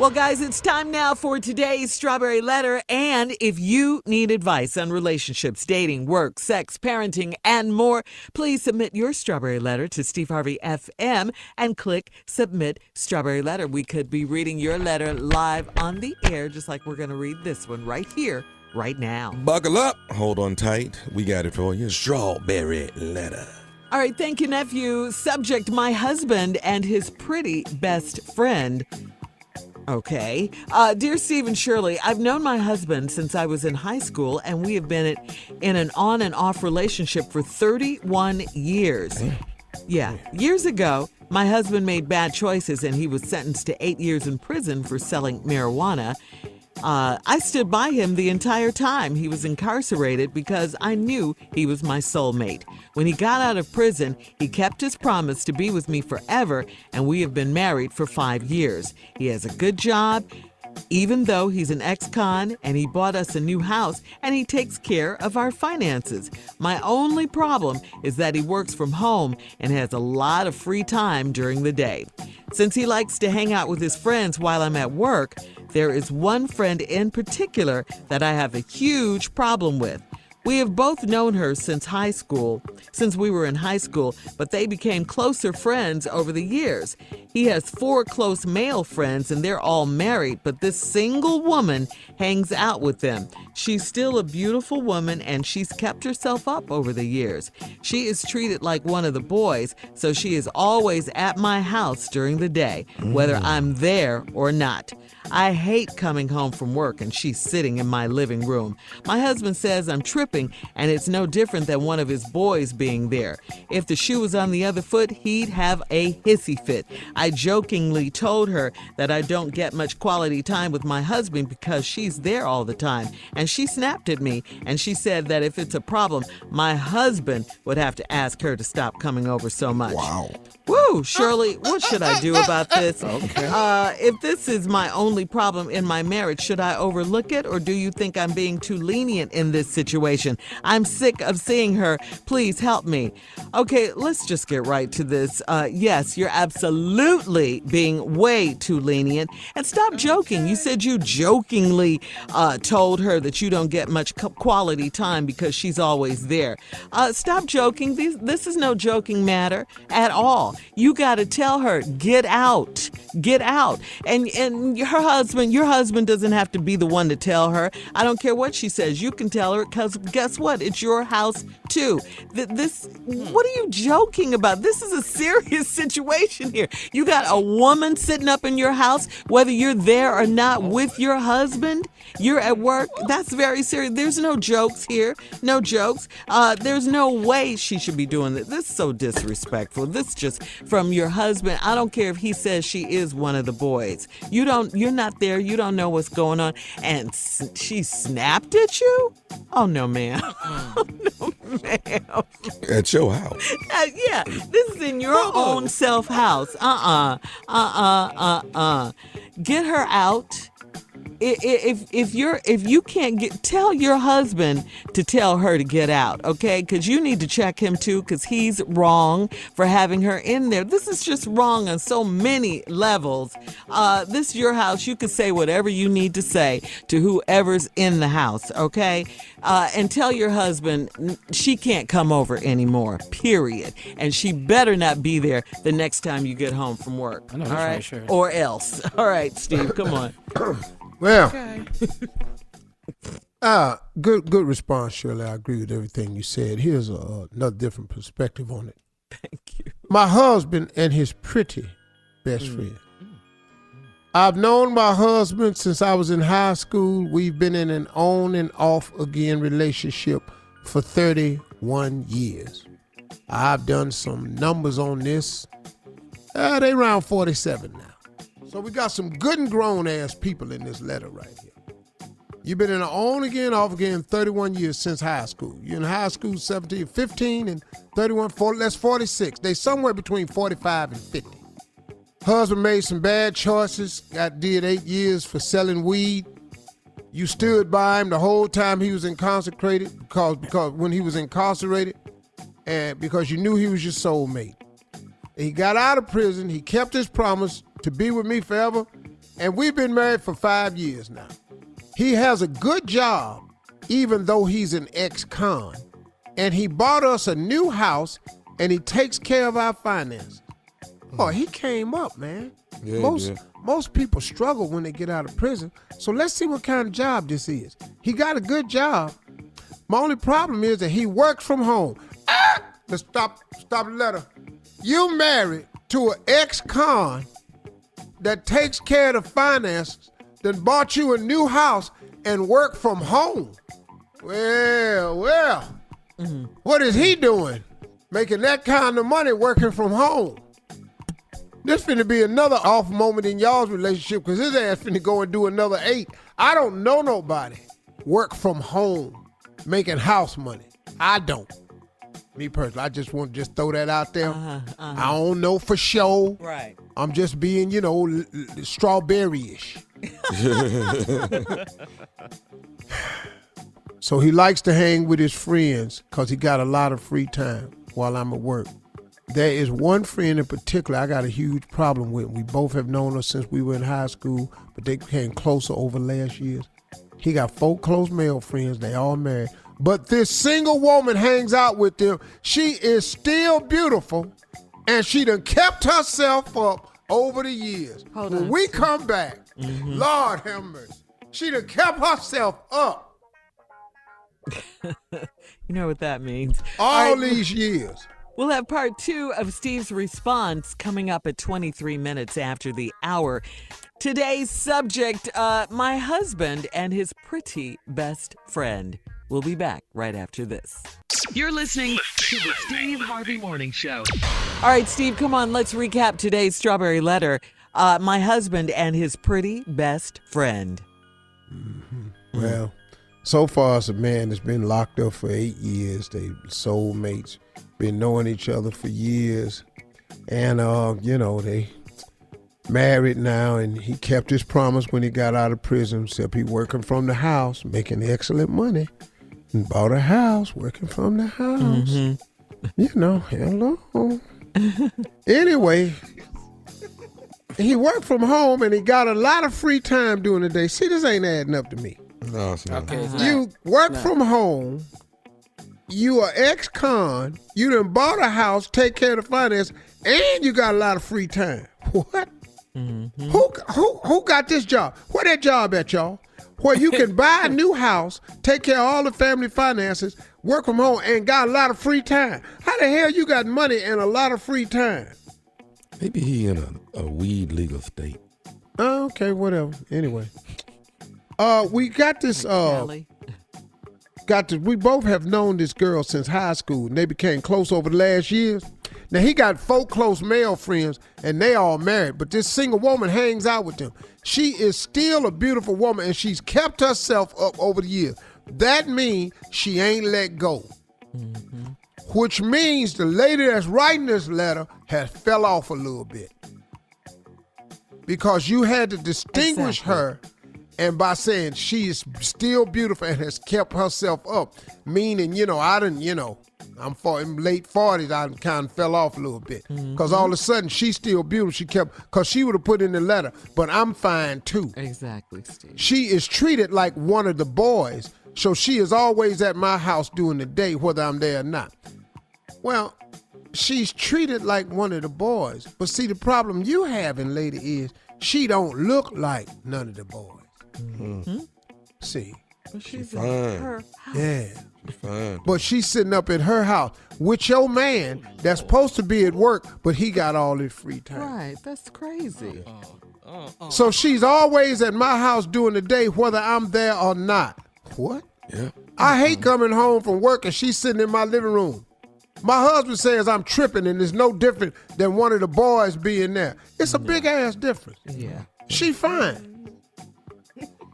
Well, guys, it's time now for today's Strawberry Letter. And if you need advice on relationships, dating, work, sex, parenting, and more, please submit your Strawberry Letter to Steve Harvey FM and click Submit Strawberry Letter. We could be reading your letter live on the air, just like we're going to read this one right here, right now. Buckle up. Hold on tight. We got it for you. Strawberry letter. All right, thank you, nephew. Subject My husband and his pretty best friend. Okay. Uh, dear Steve and Shirley, I've known my husband since I was in high school, and we have been in an on and off relationship for 31 years. Yeah. Years ago, my husband made bad choices and he was sentenced to eight years in prison for selling marijuana. Uh, I stood by him the entire time he was incarcerated because I knew he was my soulmate. When he got out of prison, he kept his promise to be with me forever, and we have been married for five years. He has a good job. Even though he's an ex con and he bought us a new house and he takes care of our finances. My only problem is that he works from home and has a lot of free time during the day. Since he likes to hang out with his friends while I'm at work, there is one friend in particular that I have a huge problem with. We have both known her since high school, since we were in high school, but they became closer friends over the years. He has four close male friends and they're all married, but this single woman hangs out with them. She's still a beautiful woman and she's kept herself up over the years. She is treated like one of the boys, so she is always at my house during the day, whether mm. I'm there or not. I hate coming home from work and she's sitting in my living room. My husband says I'm tripping and it's no different than one of his boys being there. If the shoe was on the other foot, he'd have a hissy fit. I jokingly told her that I don't get much quality time with my husband because she's there all the time. And she snapped at me and she said that if it's a problem, my husband would have to ask her to stop coming over so much. Wow. Woo, Shirley, what should I do about this? Okay. Uh, if this is my only problem in my marriage, should I overlook it or do you think I'm being too lenient in this situation? I'm sick of seeing her. Please help me. Okay, let's just get right to this. Uh, yes, you're absolutely being way too lenient. And stop joking. You said you jokingly uh, told her that you don't get much quality time because she's always there. Uh, stop joking. This, this is no joking matter at all. You got to tell her, get out, get out. And and her husband, your husband doesn't have to be the one to tell her. I don't care what she says. You can tell her because guess what? It's your house too. Th- This, what are you joking about? This is a serious situation here. You got a woman sitting up in your house, whether you're there or not with your husband. You're at work. That's very serious. There's no jokes here. No jokes. Uh, there's no way she should be doing this. This is so disrespectful. This just from your husband. I don't care if he says she is one of the boys. You don't. You're not there. You don't know what's going on. And s- she snapped at you. Oh no, ma'am. Oh, no, ma'am. At your house. Uh, yeah, this is in your own self house. Uh uh-uh, uh uh uh uh. Get her out. I- i- If if you're if you can't get tell your husband to tell her to get out, okay? Because you need to check him too, because he's wrong for having her in there. This is just wrong on so many levels. Uh, this is your house. You can say whatever you need to say to whoever's in the house, okay? Uh, and tell your husband she can't come over anymore. Period. And she better not be there the next time you get home from work. I know all that's right, right, Shirley. or else. All right, Steve, come on. Well, uh, good good response, Shirley. I agree with everything you said. Here's a, another different perspective on it. Thank you. My husband and his pretty best friend. I've known my husband since I was in high school. We've been in an on and off again relationship for 31 years. I've done some numbers on this. Uh, they around 47 now. So we got some good and grown ass people in this letter right here. You've been in an on again, off again 31 years since high school. You're in high school 17, 15 and 31, 40, that's 46. They somewhere between 45 and 50. Husband made some bad choices, got did eight years for selling weed. You stood by him the whole time he was incarcerated because because when he was incarcerated, and because you knew he was your soulmate. He got out of prison. He kept his promise to be with me forever. and we've been married for five years now. He has a good job, even though he's an ex-con, and he bought us a new house, and he takes care of our finances. Oh, he came up, man. Yeah, most most people struggle when they get out of prison. So let's see what kind of job this is. He got a good job. My only problem is that he works from home. Ah! Let's stop stop the letter. You married to an ex-con that takes care of the finances, then bought you a new house and work from home. Well, well. Mm-hmm. What is he doing? Making that kind of money working from home. This finna be another off moment in y'all's relationship because his ass finna go and do another eight. I don't know nobody work from home making house money. I don't. Me personally, I just want to just throw that out there. Uh-huh, uh-huh. I don't know for sure. Right. I'm just being, you know, l- l- strawberry-ish. so he likes to hang with his friends because he got a lot of free time while I'm at work. There is one friend in particular I got a huge problem with. We both have known her since we were in high school, but they became closer over last years. He got four close male friends. They all married. But this single woman hangs out with them. She is still beautiful, and she done kept herself up over the years. Hold when on, we come back, Lord have mercy, she done kept herself up You know what that means. all right. these years. We'll have part two of Steve's response coming up at 23 minutes after the hour. Today's subject uh, my husband and his pretty best friend. We'll be back right after this. You're listening to the Steve Harvey Morning Show. All right, Steve, come on. Let's recap today's strawberry letter. Uh, my husband and his pretty best friend. Well, so far as a man that's been locked up for eight years, they soulmates, been knowing each other for years, and uh, you know they married now, and he kept his promise when he got out of prison. Except he working from the house, making excellent money, and bought a house, working from the house. Mm-hmm. You know, hello. anyway, he worked from home and he got a lot of free time during the day. See, this ain't adding up to me. No, it's not. Okay, it's not. You work from home. You are ex-con. You done bought a house, take care of the finance, and you got a lot of free time. What? Mm-hmm. Who who who got this job? Where that job at, y'all? Where you can buy a new house, take care of all the family finances, work from home, and got a lot of free time. How the hell you got money and a lot of free time? Maybe he in a, a weed legal state. Oh, okay, whatever. Anyway, uh, we got this. Uh, got to we both have known this girl since high school and they became close over the last years now he got four close male friends and they all married but this single woman hangs out with them. She is still a beautiful woman and she's kept herself up over the years. That means she ain't let go. Mm-hmm. Which means the lady that's writing this letter has fell off a little bit. Because you had to distinguish Exactly. her and by saying she is still beautiful and has kept herself up, meaning, you know, I didn't, you know, I'm for in late 40s, I kind of fell off a little bit. Mm-hmm. Because all of a sudden, she's still beautiful. She kept, because she would have put in the letter, but I'm fine too. Exactly, Steve. She is treated like one of the boys, so she is always at my house during the day, whether I'm there or not. Well, she's treated like one of the boys. But see, the problem you having, lady, is she don't look like none of the boys. Mm-hmm. See, Well, she's fine. in her house. yeah. She's fine. But she's sitting up at her house with your man that's supposed to be at work, but he got all his free time. Right, that's crazy. Uh, uh, uh, so she's always at my house during the day, whether I'm there or not. What? Yeah. Mm-hmm. I hate coming home from work and she's sitting in my living room. My husband says I'm tripping and it's no different than one of the boys being there. It's a big ass difference. Yeah. She fine.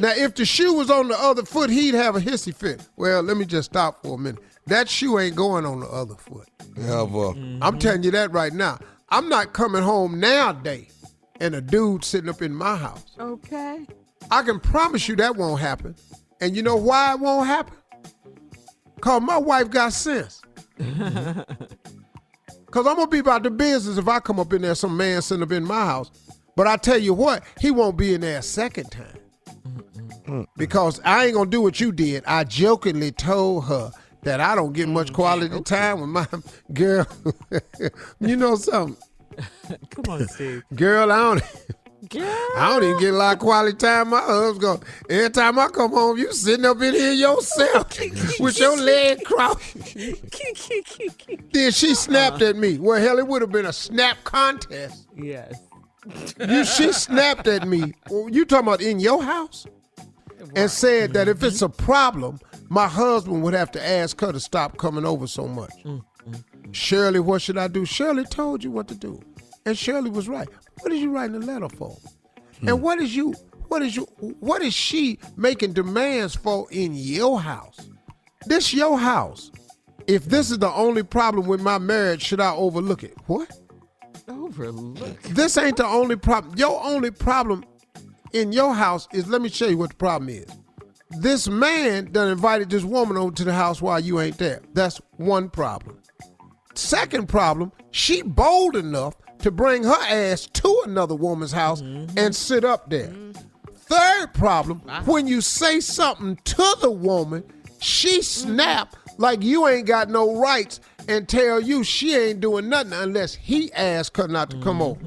Now, if the shoe was on the other foot, he'd have a hissy fit. Well, let me just stop for a minute. That shoe ain't going on the other foot. Yeah, well, I'm mm-hmm. telling you that right now. I'm not coming home nowadays and a dude sitting up in my house. Okay. I can promise you that won't happen. And you know why it won't happen? Cause my wife got sense. Cause I'm gonna be about the business if I come up in there, some man sitting up in my house. But I tell you what, he won't be in there a second time. Because I ain't gonna do what you did. I jokingly told her that I don't get much mm, quality time with my girl. you know something? Come on, Steve. Girl, I don't Girl. I don't even get a lot of quality time. My husband go, every time I come home, you sitting up in here yourself with your leg crossed. Then she snapped uh-huh. at me. Well, hell, it would have been a snap contest. yes. You, she snapped at me. Well, You talking about in your house? And said that if it's mm-hmm. a problem, my husband would have to ask her to stop coming over so much. Mm, mm. Shirley, what should I do? Shirley told you what to do. And Shirley was right. What is you writing a letter for? And hmm. what is you what is you what is she making demands for in your house? This your house. If this is the only problem with my marriage, should I overlook it? What? Overlook. This ain't the only problem. Your only problem in your house is let me show you what the problem is. This man done invited this woman over to the house while you ain't there. That's one problem. Second problem, she bold enough to bring her ass to another woman's house mm-hmm. and sit up there. Mm-hmm. Third problem, ah. when you say something to the woman, she mm-hmm. snap like you ain't got no rights and tell you she ain't doing nothing unless he ask her not to come over.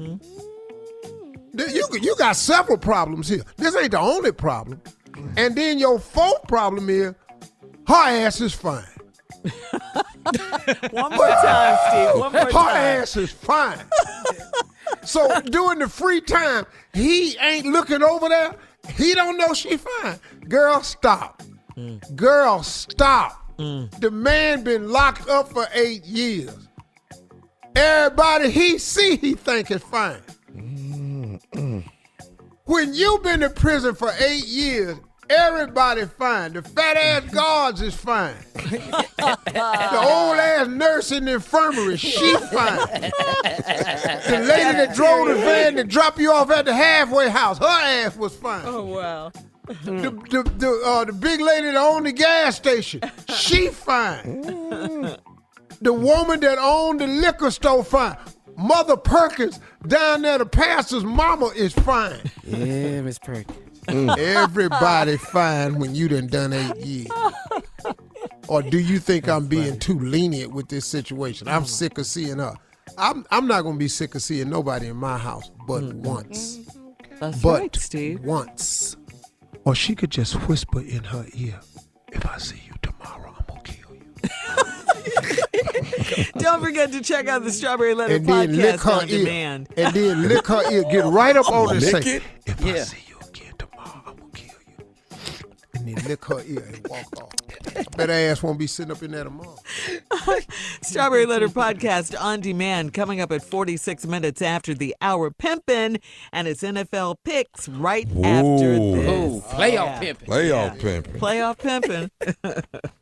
You, you got several problems here. This ain't the only problem. And then your fourth problem is her ass is fine. One more time, Steve. One more Her time. ass is fine. so during the free time, he ain't looking over there. He don't know she fine. Girl, stop. Girl, stop. The man been locked up for eight years. Everybody he see, he think is fine. When you been in prison for eight years, everybody fine. The fat ass guards is fine. the old ass nurse in the infirmary, she fine. the lady that drove the van to drop you off at the halfway house, her ass was fine. Oh, wow. The, the, the, uh, the big lady that owned the gas station, she fine. the woman that owned the liquor store, fine. Mother Perkins down there, the pastor's mama is fine. Yeah, Miss Perkins. Mm. Everybody fine when you done done eight years. Or do you think I'm being too lenient with this situation? I'm mm. sick of seeing her. I'm I'm not gonna be sick of seeing nobody in my house, but once. That's But right, Steve. once. Or she could just whisper in her ear, if I see you Don't forget to check out the Strawberry Letter And then lick podcast her on ear. demand. And then lick her ear. Get right up on it and Lick say, it? if I Yeah. see you again tomorrow, I'm gonna kill you. And then lick her ear and walk off. That ass won't be sitting up in there tomorrow. Strawberry Letter podcast on demand coming up at 46 minutes after the hour pimpin' and it's NFL picks right after Ooh. this. Oh, playoff Yeah. pimping. Playoff pimping. Playoff pimpin'.